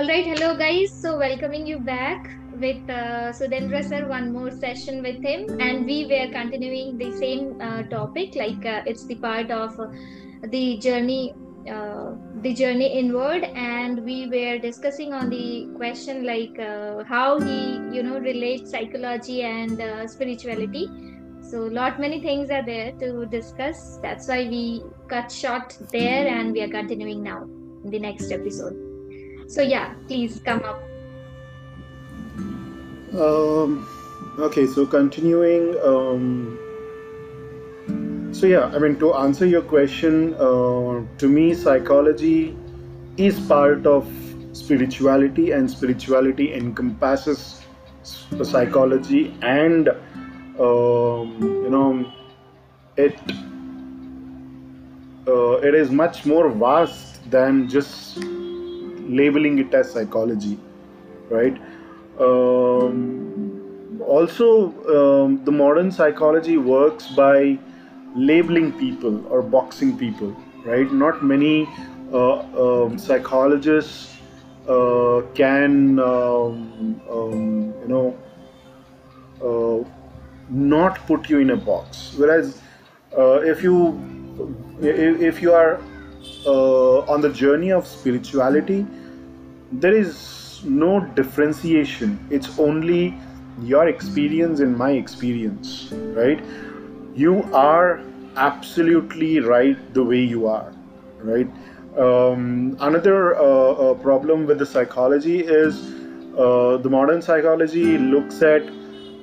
All right, hello guys. So welcoming you back with uh, Sudendra sir. One more session with him, and we were continuing the same uh, topic. Like uh, it's the part of uh, the journey, uh, the journey inward, and we were discussing on the question like uh, how he, you know, relates psychology and spirituality. So lot many things are there to discuss. That's why we cut short there, and we are continuing now in the next episode. So yeah, please come up. Um, okay, so continuing. Um, so yeah, I mean to answer your question, uh, to me, psychology is part of spirituality, and spirituality encompasses psychology, and um, you know, it uh, it is much more vast than just labeling it as psychology, right? Um, also, um, the modern psychology works by labeling people or boxing people, right? Not many uh, um, psychologists uh, can, um, um, you know, uh, not put you in a box. Whereas, uh, if you if, you are uh, on the journey of spirituality, there is no differentiation. It's only your experience and my experience, right? You are absolutely right the way you are, right? Um, another uh, uh, problem with the psychology is uh, the modern psychology looks at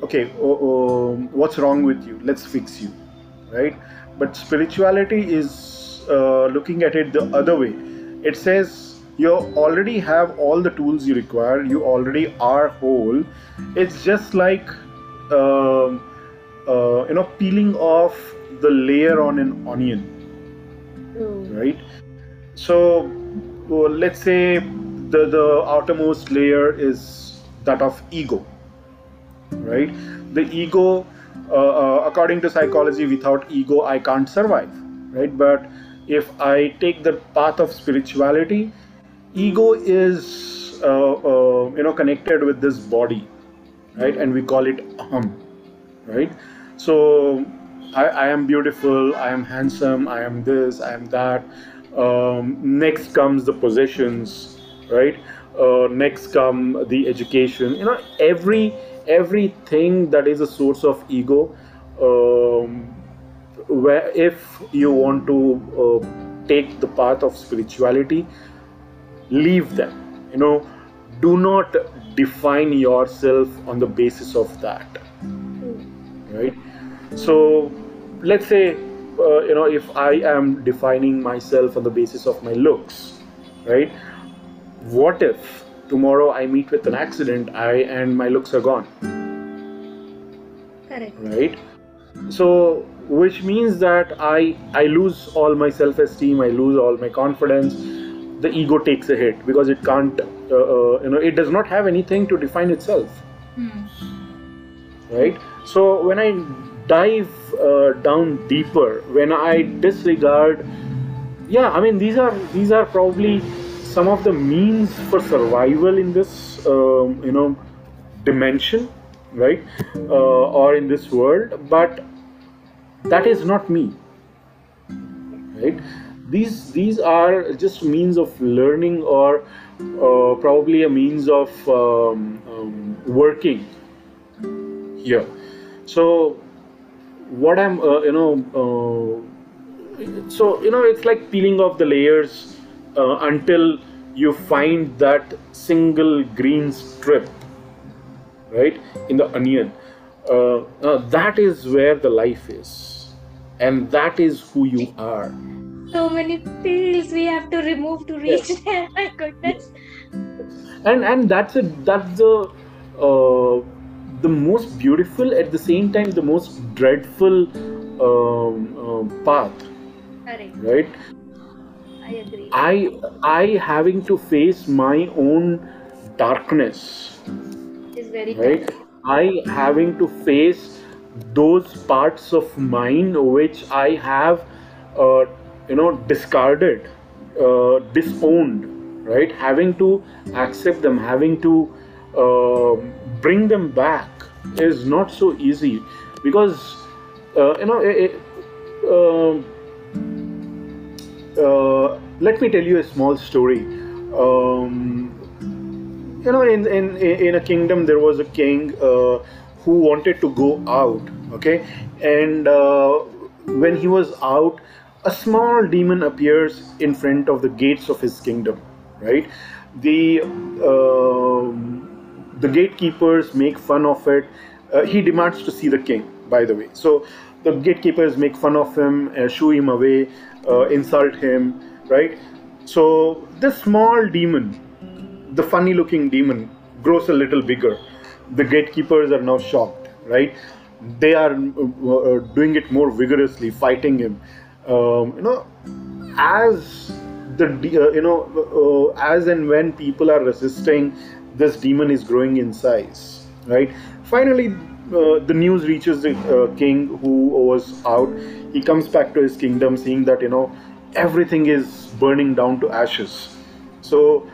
okay, oh, oh, what's wrong with you? Let's fix you, right? But spirituality is uh, looking at it the other way. It says you already have all the tools you require. You already are whole. It's just like um, uh, you know peeling off the layer on an onion, right? So well, let's say the the outermost layer is that of ego, right? The ego, uh, uh, according to psychology, without ego, I can't survive, right? But if I take the path of spirituality, ego is, uh, uh, you know, connected with this body, right? And we call it aham, right? So I, I am beautiful, I am handsome, I am this, I am that. Um, next comes the possessions, right? Uh, next come the education. You know, every everything that is a source of ego. Um, where if you want to uh, take the path of spirituality, leave them. You know, do not define yourself on the basis of that. Right? So let's say uh, you know if i am defining myself on the basis of my looks right? What if tomorrow i meet with an accident i and my looks are gone? Correct. right? So which means that i i lose all my self esteem i lose all my confidence the ego takes a hit because it can't uh, uh, you know it does not have anything to define itself. Hmm. right? So when i dive uh, down deeper when i disregard yeah i mean these are these are probably some of the means for survival in this um, you know dimension right? Uh, or in this world but that is not me. Right these these are just means of learning or uh, probably a means of um, um, working here. So what i'm uh, you know uh, so you know it's like peeling off the layers uh, until you find that single green strip right in the onion. Uh, that is where the life is and that is who you are So many peels we have to remove to reach there. My goodness. and and that's it. that's the uh, the most beautiful at the same time the most dreadful um, uh, path Correct. right I agree. i i having to face my own darkness It's very right i having to face those parts of mine which i have uh, you know discarded uh, disowned right? Having to accept them, having to uh, bring them back is not so easy because uh, you know. It, uh, uh, let me tell you a small story. Um, you know, in, in in a kingdom there was a king uh, who wanted to go out. Okay, and uh, when he was out, a small demon appears in front of the gates of his kingdom. Right, the um, the gatekeepers make fun of it. Uh, he demands to see the king. By the way, so the gatekeepers make fun of him, uh, shoo him away, uh, insult him, right? So this small demon, the funny looking demon, grows a little bigger. The gatekeepers are now shocked, right? They are uh, uh doing it more vigorously, fighting him. Um, you know, as the uh, you know, uh, as and when people are resisting, this demon is growing in size, right? Finally, uh, the news reaches the uh, king who was out. He comes back to his kingdom, seeing that you know everything is burning down to ashes. So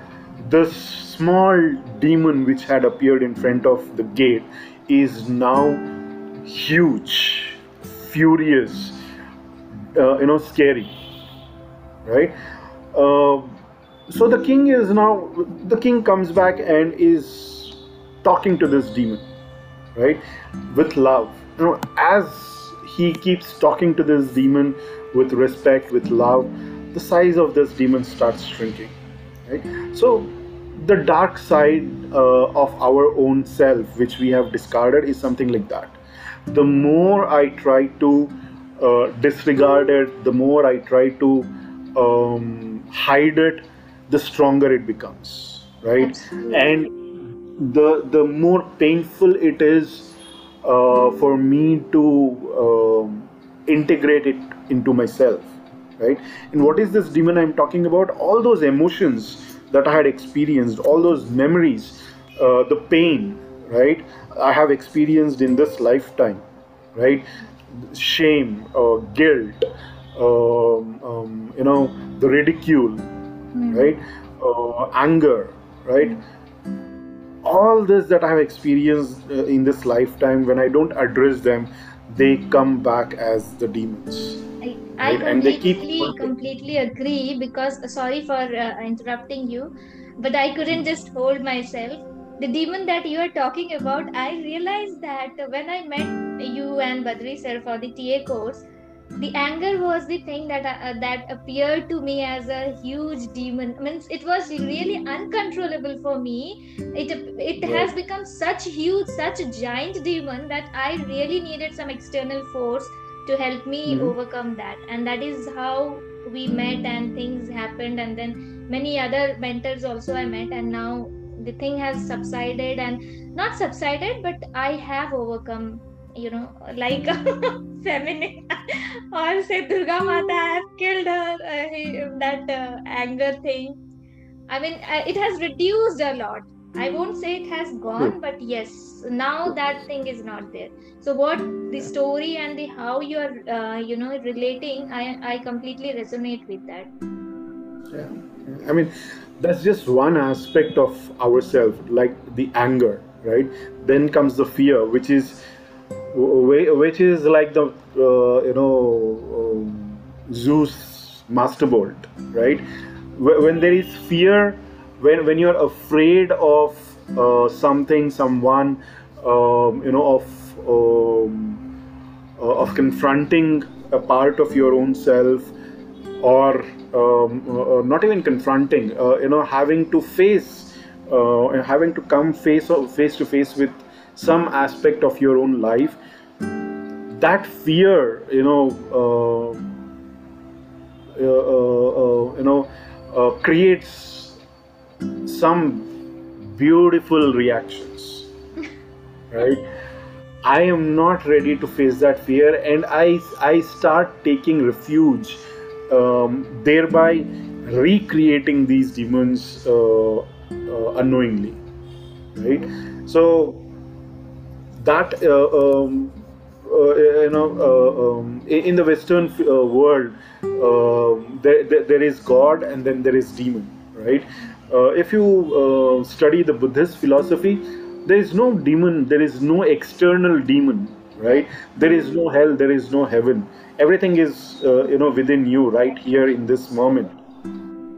this small demon which had appeared in front of the gate is now huge, furious, uh, you know, scary, right? Uh, so the king is now the king comes back and is talking to this demon right? With love. You know as he keeps talking to this demon with respect with love the size of this demon starts shrinking right? So the dark side uh, of our own self which we have discarded is something like that. The more i try to uh, disregard it the more i try to um, hide it the stronger it becomes right? Absolutely. and the the more painful it is uh, for me to um integrate it into myself right? And what is this demon i'm talking about? All those emotions that i had experienced all those memories uh, the pain right i have experienced in this lifetime right shame uh, guilt um, um, you know the ridicule Hmm. right uh, anger right all this that I have experienced uh, in this lifetime, when I don't address them, they come back as the demons. I, I Right, and they keep completely completely agree because sorry for uh, interrupting you, but I couldn't just hold myself. The demon that you are talking about, I realized that when I met you and Badri sir for the TA course, the anger was the thing that uh, that appeared to me as a huge demon. means it was really uncontrollable for me. It it has become such huge, such a giant demon that I really needed some external force to help me Mhm. overcome that and that is how we met and things happened and then many other mentors also i met and now the thing has subsided and not subsided but i have overcome you know like feminine. Or say durga mata have killed her uh, he- that uh, anger thing. I mean uh, it has reduced a lot. I won't say it has gone but yes now that thing is not there. So what the story and the how you are uh, you know relating i i completely resonate with that. Yeah. I mean, that's just one aspect of ourselves, like the anger, right? Then comes the fear, which is which is like the uh, you know um, Zeus master bolt, right? When there is fear, when when you're afraid of uh, something, someone, um, you know, of um, uh, of confronting a part of your own self or um, uh, not even confronting uh, you know having to face uh, having to come face face to face with some aspect of your own life that fear you know uh, uh, uh, you know creates some beautiful reactions right? I am not ready to face that fear and i i start taking refuge um, thereby recreating these demons uh, uh, unknowingly right? So that uh, um, you know uh, um, in the western uh, world uh, there, there, there is god and then there is demon right uh, if you uh, study the Buddhist philosophy, there is no demon, there is no external demon, right? There is no hell, there is no heaven. Everything is, uh, you know, within you, right here in this moment,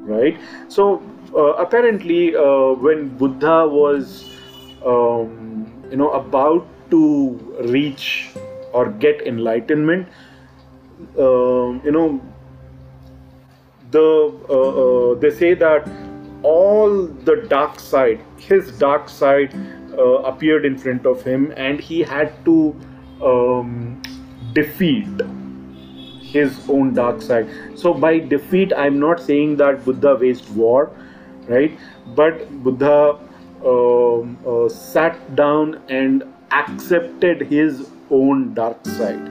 right? So uh, apparently, uh, when Buddha was, um, you know, about to reach or get enlightenment, um, you know, the uh, uh, they say that all the dark side, his dark side, uh, appeared in front of him, and he had to um, defeat his own dark side. So by defeat, I'm not saying that Buddha waged war, right? But Buddha um, uh, sat down and accepted his own dark side,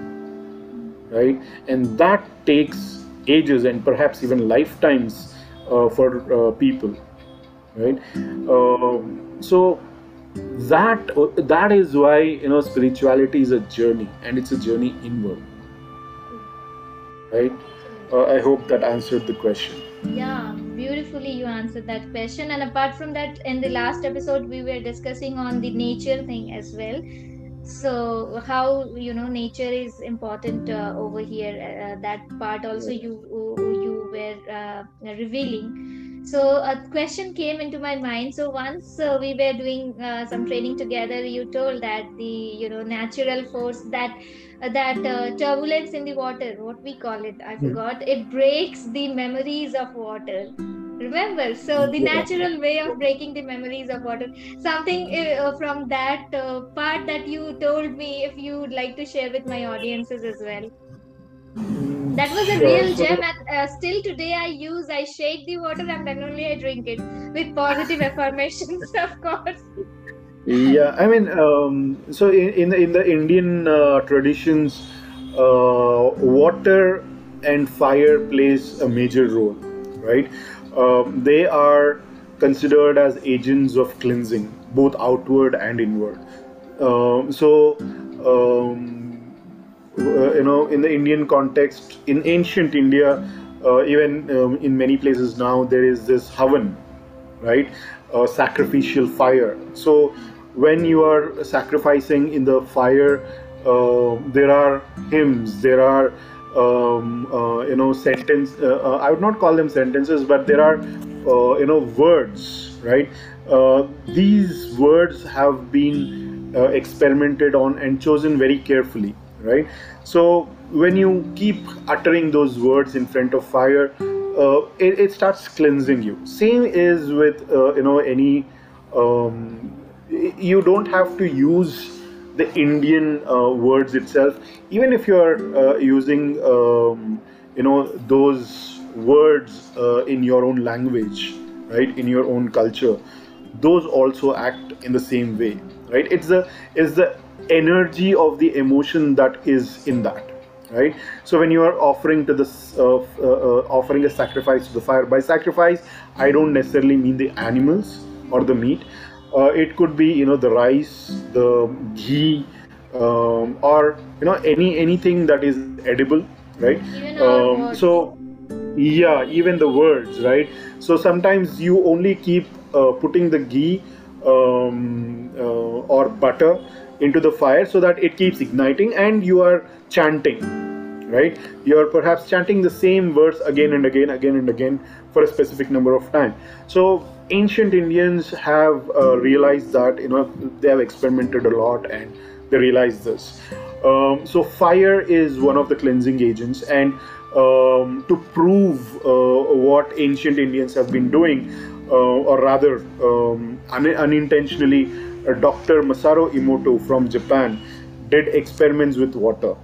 right? And that takes ages and perhaps even lifetimes uh, for uh, people, right? Um, so that that is why you know spirituality is a journey and it's a journey inward right uh, i hope that answered the question yeah beautifully you answered that question. And apart from that in the last episode we were discussing on the nature thing as well. So how you know nature is important uh, over here uh, that part also you you were uh, revealing so a question came into my mind. So once uh, we were doing uh, some training together you told that the you know natural force that uh, that uh, turbulence in the water what we call it i Hmm. forgot it breaks the memories of water. Remember? So the natural way of breaking the memories of water. Something uh, from that uh, part that you told me if you would like to share with my audiences as well that was a Sure. real So- gem and uh, still today i use i shake the water and then only i drink it with positive affirmations of course. Yeah i mean um, so in, in the in the indian uh, traditions uh, water and fire plays a major role right? Um, they are considered as agents of cleansing both outward and inward. Um, so um, you know in the indian context in ancient india uh, even um, in many places now there is this havan right? Uh, sacrificial fire. So when you are sacrificing in the fire, uh, there are hymns, there are um, uh, you know sentence. Uh, uh, I would not call them sentences, but there are uh, you know words, right? Uh, these words have been uh, experimented on and chosen very carefully, right? So when you keep uttering those words in front of fire, uh, it, it starts cleansing you. Same is with uh, you know any. Um, you don't have to use the Indian uh, words itself. Even if you are uh, using um, you know those words uh, in your own language, right? In your own culture, those also act in the same way, right? It's the it's the energy of the emotion that is in that right? So when you are offering to this uh, uh, uh, offering a sacrifice to the fire by sacrifice i don't necessarily mean the animals or the meat. Uh, it could be you know the rice the ghee um, or you know any anything that is edible right? Um, so yeah even the words right? So sometimes you only keep uh, putting the ghee um, uh, or butter into the fire so that it keeps igniting and you are chanting right? You are perhaps chanting the same verse again and again again and again for a specific number of time. So ancient indians have uh, realized that you know they have experimented a lot and they realize this. Um, so fire is one of the cleansing agents and um, to prove uh, what ancient indians have been doing uh, or rather um, un- unintentionally dr masaru emoto from japan did experiments with water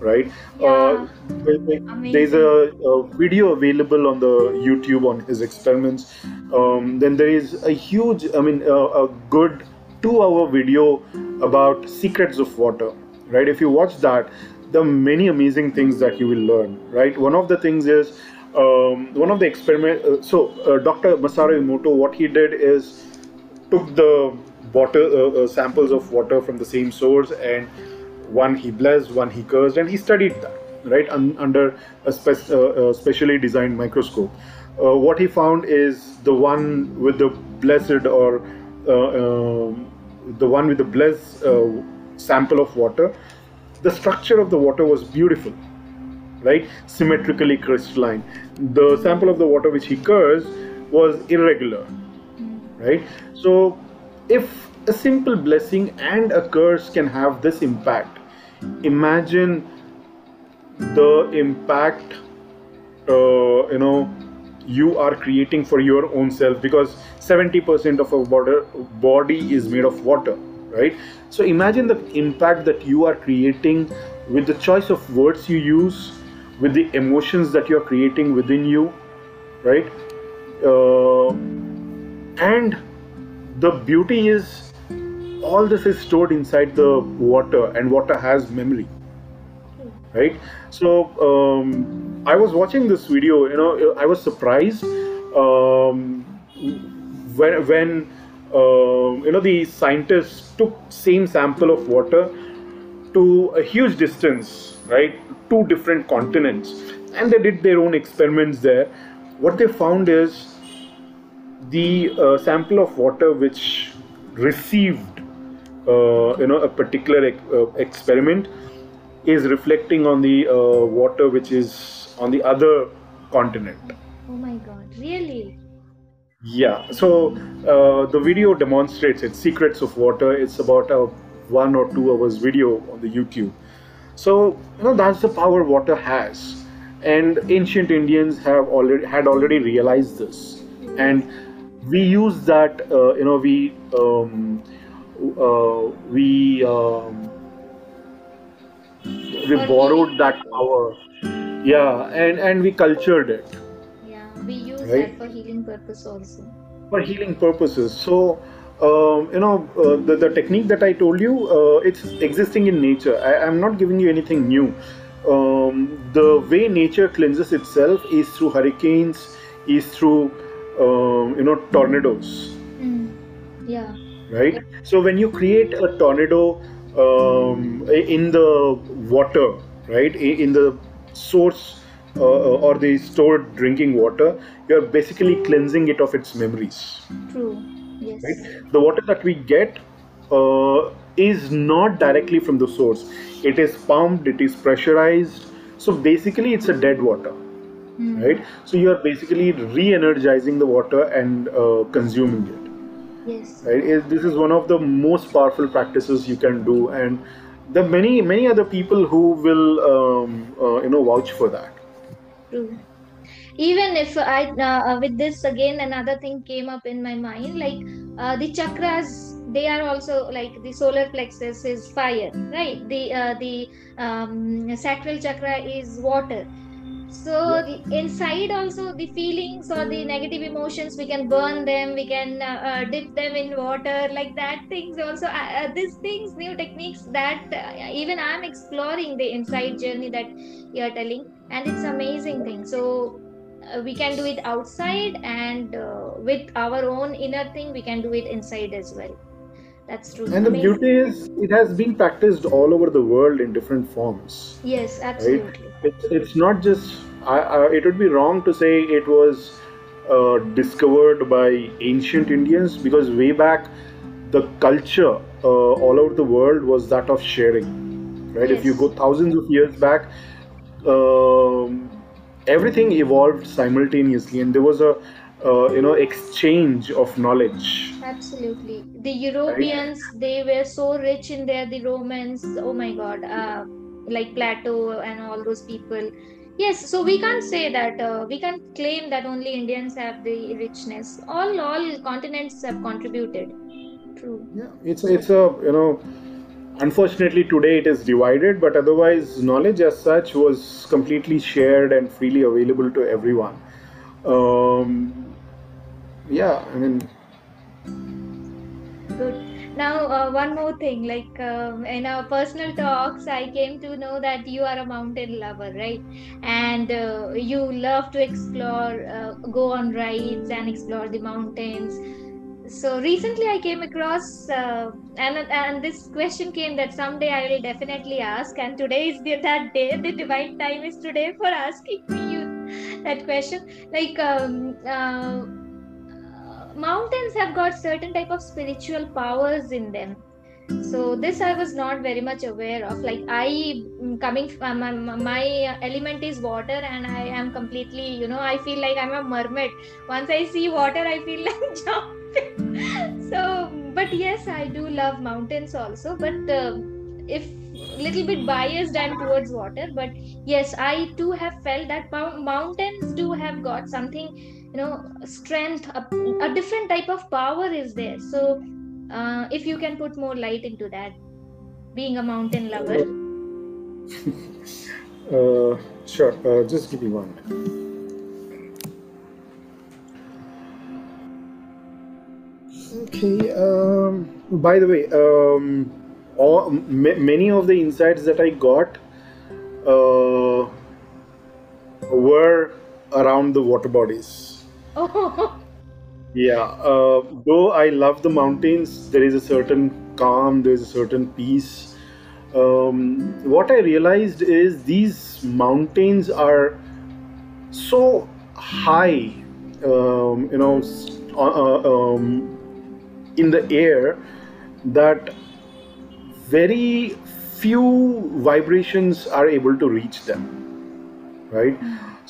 right? Yeah. uh, there- there- there's a, a video available on the youtube on his experiments. Um, then there is a huge i mean uh, a good two hour video about secrets of water right? If you watch that there are many amazing things that you will learn right? One of the things is um, one of the experiment uh, so uh, dr masaru emoto what he did is took the water uh, uh, samples of water from the same source and one he blessed one he cursed and he studied that right, un- under a spe- uh, specially designed microscope. Uh, what he found is the one with the blessed or uh, um, the one with the blessed uh, sample of water. The structure of the water was beautiful, right? Symmetrically crystalline. The sample of the water which he cursed was irregular, right? So, if a simple blessing and a curse can have this impact, imagine the impact uh, you know you are creating for your own self because 70% of our body, body is made of water right? So imagine the impact that you are creating with the choice of words you use with the emotions that you are creating within you right? Uh, and the beauty is all this is stored inside the water and water has memory right? So um, i was watching this video you know i was surprised um, when when uh, you know the scientists took same sample of water to a huge distance right? Two different continents and they did their own experiments there. What they found is the uh, sample of water which received uh, you know a particular ex- uh, experiment is reflecting on the uh, water which is on the other continent. Oh my God, really? yeah so uh, the video demonstrates it secrets of water. It's about a one or two hours video on the youtube. So you know that's the power water has. And ancient indians have already had already realized this. And we use that uh, you know we um, uh, we um, we borrowed that power. Yeah and and we cultured it. Yeah, we use right? that for healing purpose also. for healing purposes. So um, you know uh, the, the technique that i told you uh, it's existing in nature. I, i'm not giving you anything new. Um, the way nature cleanses itself is through hurricanes is through um, you know tornadoes Mm. Yeah. right so when you create a tornado um, in the water right in the source uh, or the stored drinking water you're basically cleansing it of its memories True. Yes. right the water that we get uh, is not directly from the source it is pumped it is pressurized so basically it's a dead water Mm. right so you are basically re-energizing the water and uh, consuming it Yes. right It- this is one of the most powerful practices you can do and there are many many other people who will um, uh, you know vouch for that True. Even if I, uh, with this again, another thing came up in my mind like uh, the chakras, they are also like the solar plexus is fire, right? The uh, the um, sacral chakra is water. So yeah. the, inside also the feelings or the negative emotions, we can burn them, we can uh, uh, dip them in water, like that. Things also, uh, uh, these things, new techniques that uh, even I'm exploring the inside journey that you're telling and it's amazing thing. So uh, we can do it outside and uh, with our own inner thing we can do it inside as well. That's true. And the amazing. beauty is it has been practiced all over the world in different forms. Yes right? absolutely it's, it's not just I, I, it would be wrong to say it was uh, discovered by ancient indians because way back the culture uh, all over the world was that of sharing right? If you go thousands of years back um, everything evolved simultaneously and there was a uh, you know exchange of knowledge. Absolutely. The right? Europeans they were so rich in there the romans. Oh my god uh, like plato and all those people. Yes so we can't say that uh, we can't claim that only indians have the richness. All all continents have contributed. True. Yeah it's it's a you know unfortunately today it is divided but otherwise knowledge as such was completely shared and freely available to everyone. Um, yeah i mean Good. Now, uh, one more thing. Like um, in our personal talks, I came to know that you are a mountain lover, right? And uh, you love to explore, uh, go on rides and explore the mountains. so recently I came across uh, and and this question came that someday I will definitely ask and today is the, that day the divine time is today for asking you that question like um, uh, mountains have got certain type of spiritual powers in them. So this i was not very much aware of. Like i mm, coming uh, my, my element is water and i am completely you know i feel like i'm a mermaid. Once i see water i feel like jumping. So but yes i do love mountains also. But uh, if little bit biased i'm towards water. But yes i too have felt that mountains do have got something you know strength a, a different type of power is there. So uh, if you can put more light into that being a mountain lover. Uh, sure uh, just give me one. Okay um, by the way um, all, m- many of the insights that i got uh, were around the water bodies yeah, uh, though I love the mountains, there is a certain calm, there is a certain peace. Um, what I realized is these mountains are so high, um, you know, uh, uh, um, in the air that very few vibrations are able to reach them, right?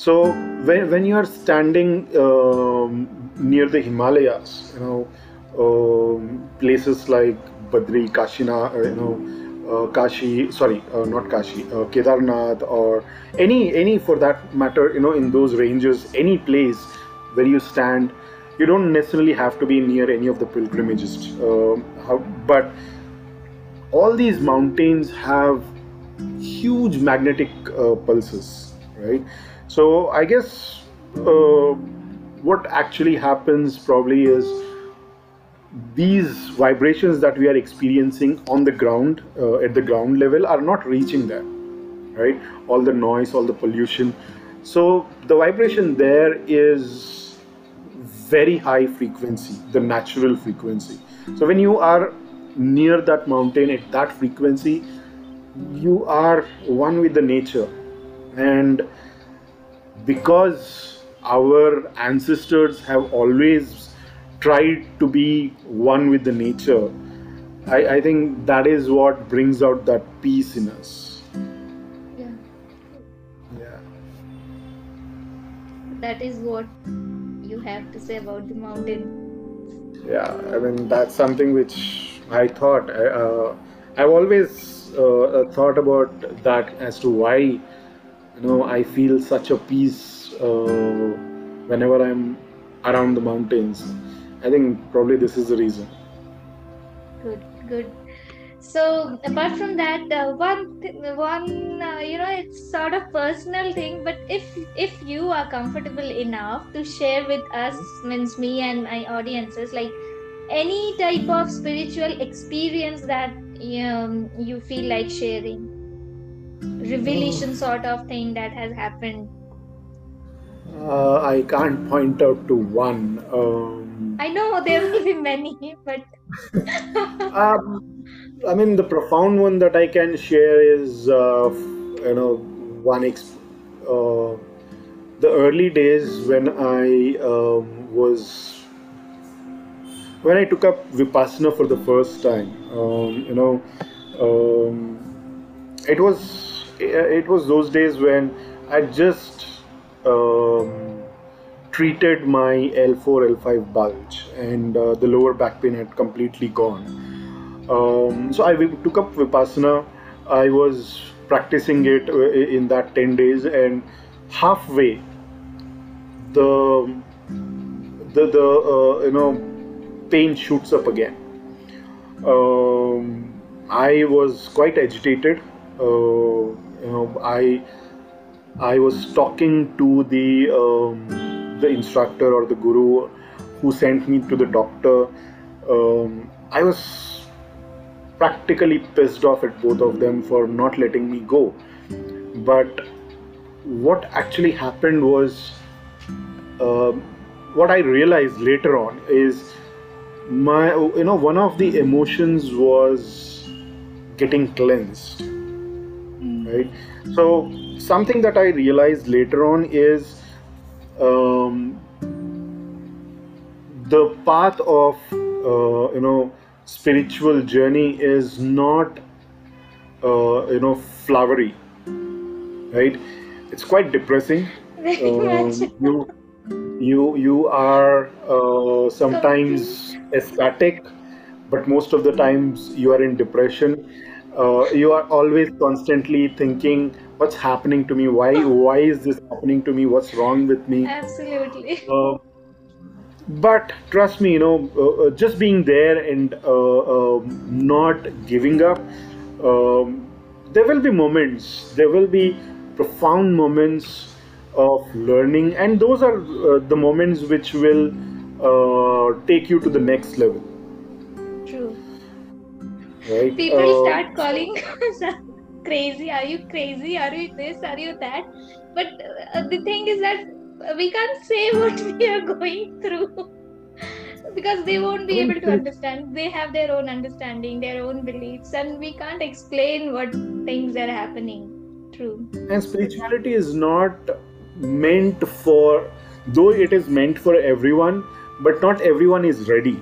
So when, when you are standing um, near the Himalayas, you know, um, places like Badri, Kashina, uh, you know, uh, Kashi, sorry, uh, not Kashi, uh, Kedarnath, or any any for that matter, you know, in those ranges, any place where you stand, you don't necessarily have to be near any of the pilgrimages, um, how, but all these mountains have huge magnetic uh, pulses, right? So I guess uh, what actually happens probably is these vibrations that we are experiencing on the ground uh, at the ground level are not reaching there right? All the noise all the pollution. So the vibration there is very high frequency the natural frequency. So when you are near that mountain at that frequency you are one with the nature. And because our ancestors have always tried to be one with the nature. I, I think that is what brings out that peace in us. Yeah. Yeah. That is what you have to say about the mountain. Yeah, I mean, that's something which I thought. Uh, I've always uh, thought about that as to why, you know, I feel such a peace uh, whenever I'm around the mountains. I think probably this is the reason. Good, good. So apart from that, uh, one th- one uh, you know it's sort of personal thing, but if if you are comfortable enough to share with us, means me and my audiences, like any type of spiritual experience that um, you feel like sharing, revelation sort of thing that has happened uh, I can't point out to one. Um, I know there will be many, but. um, I mean, the profound one that I can share is, uh, you know, one. Exp- uh, the early days when I um, was. When I took up Vipassana for the first time, um, you know, um, it was it was those days when I just um, treated my L4, L5 bulge, and uh, the lower back pain had completely gone. Um, so I took up Vipassana. I was practicing it uh, in that 10 days, and halfway, the the, the uh, you know pain shoots up again. Um, I was quite agitated. Uh, you know, I I was talking to the um, the instructor or the guru who sent me to the doctor. Um, I was practically pissed off at both of them for not letting me go. But what actually happened was, uh, what I realized later on is my you know one of the emotions was getting cleansed. Right? So something that i realized later on is um, the path of uh, you know spiritual journey is not uh, you know flowery right? It's quite depressing. Um, you you you are uh, sometimes ecstatic but most of the times you are in depression uh, you are always constantly thinking what's happening to me why why is this happening to me what's wrong with me Absolutely. uh, but trust me you know uh, uh, just being there and uh, um not giving up um, there will be moments there will be profound moments of learning and those are uh, the moments which will uh, take you to the next level. Right People Uh, start calling crazy. Are you crazy? Are you this? Are you that? But uh, the thing is that we can't say what we are going through because they won't be able to understand. They have their own understanding, their own beliefs, and we can't explain what things are happening. True. and spirituality is not meant for though it is meant for everyone but not everyone is ready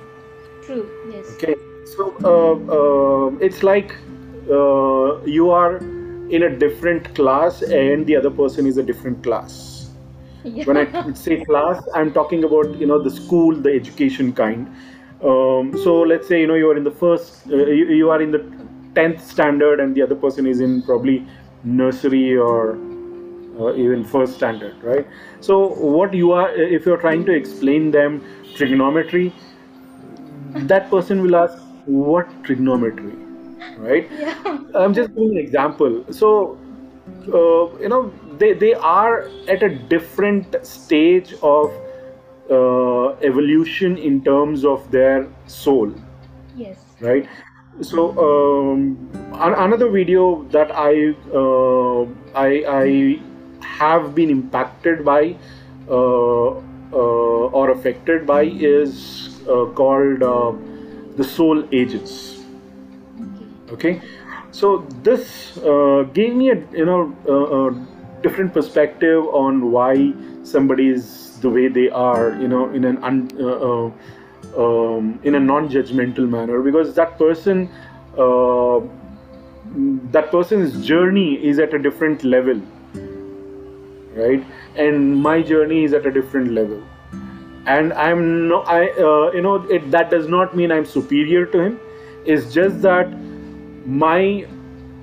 True. Yes. Okay, so uh, uh, it's like uh, you are in a different class and the other person is a different class. Yeah. When I say class, I'm talking about you know the school, the education kind. Um, so let's say you know you are in the first, uh, you, you are in the tenth standard, and the other person is in probably nursery or uh, even first standard, right? So what you are, if you're trying to explain them trigonometry, that person will ask what trigonometry right yeah. i'm just giving an example so uh, you know they, they are at a different stage of uh, evolution in terms of their soul Yes. right so um, an- another video that i uh, i i have been impacted by uh, uh, or affected by is uh, called uh, the soul ages. Okay. okay so this uh, gave me a you know a, a different perspective on why somebody is the way they are you know in an un, uh, uh, um, in a non-judgmental manner. Because that person uh, that person's journey is at a different level right? And my journey is at a different level and i'm no i uh, you know it that does not mean i'm superior to him. It's just that my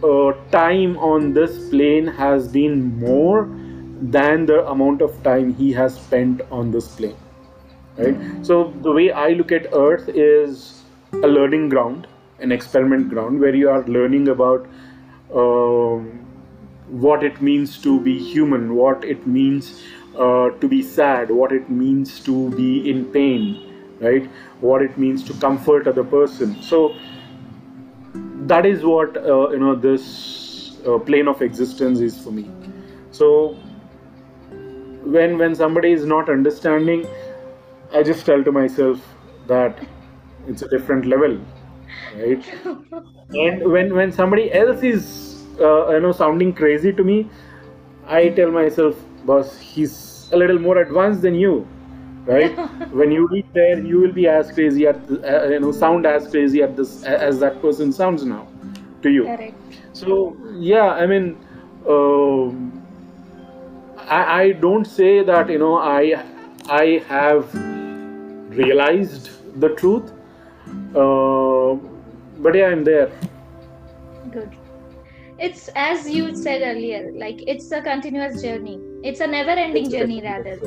uh, time on this plane has been more than the amount of time he has spent on this plane right? So the way i look at earth is a learning ground an experiment ground where you are learning about um, what it means to be human what it means uh, to be sad what it means to be in pain right? What it means to comfort other person. So that is what uh, you know this uh, plane of existence is for me. So when when somebody is not understanding i just tell to myself that it's a different level right? And when when somebody else is uh, you know sounding crazy to me i tell myself boss he's a little more advanced than you right when you reach there you will be as crazy at the, uh, you know sound as crazy at this as that person sounds now to you Correct. so yeah i mean um I, I don't say that you know i i have realized the truth uh, but yeah i'm there Good. It's as you said earlier, like it's a continuous journey. It's a never ending journey, rather.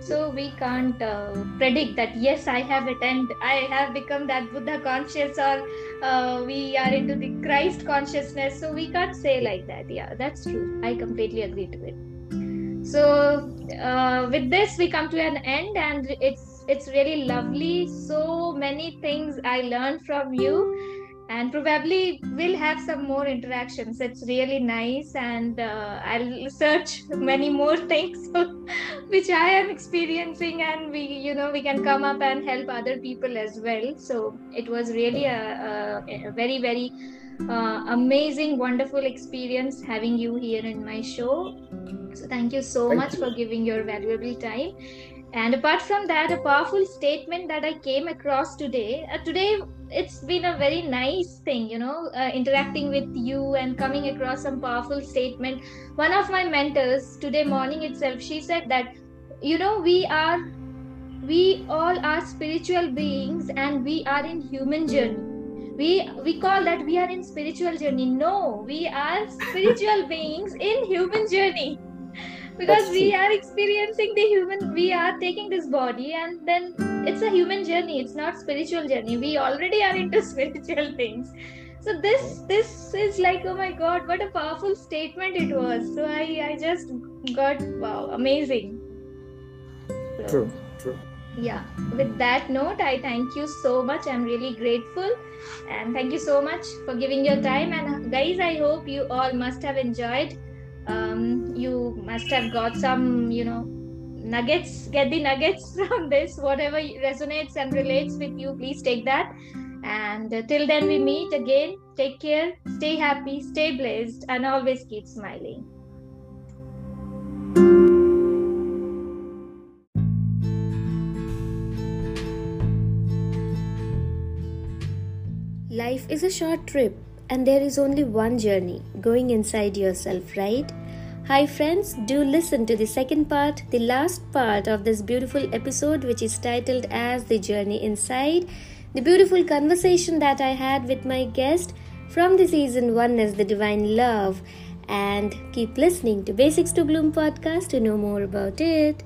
So we can't uh, predict that, yes, I have attained, I have become that Buddha conscious, or uh, we are into the Christ consciousness. So we can't say like that. Yeah, that's true. I completely agree to it. So uh, with this, we come to an end, and it's it's really lovely. So many things I learned from you and probably we'll have some more interactions it's really nice and uh, i'll search many more things which I am experiencing, and we, you know, we can come up and help other people as well. So it was really a, a, a very, very uh, amazing, wonderful experience having you here in my show. So thank you so Thank much you. for giving your valuable time. And apart from that, a powerful statement that I came across today. Uh, today, it's been a very nice thing, you know, uh, interacting with you and coming across some powerful statement. One of my mentors today morning itself, she said that, you know, we are, we all are spiritual beings and we are in human journey. We we call that we are in spiritual journey. No, we are spiritual beings in human journey because That's we true. are experiencing the human we are taking this body and then it's a human journey it's not spiritual journey. We already are into spiritual things. So this this is like oh my god what a powerful statement it was. So i i just got wow amazing. So, True, true. yeah. With that note i thank you so much. I'm really grateful. And thank you so much for giving your time. And uh, guys i hope you all must have enjoyed um, you must have got some you know nuggets get the nuggets from this whatever resonates and relates with you please take that. And uh, till then we meet again. Take care stay happy stay blessed and always keep smiling. Life is a short trip, and there is only one journey going inside yourself, right? Hi, friends, do listen to the second part, the last part of this beautiful episode, which is titled as The Journey Inside. The beautiful conversation that I had with my guest from the season one is The Divine Love. And keep listening to Basics to Bloom podcast to know more about it.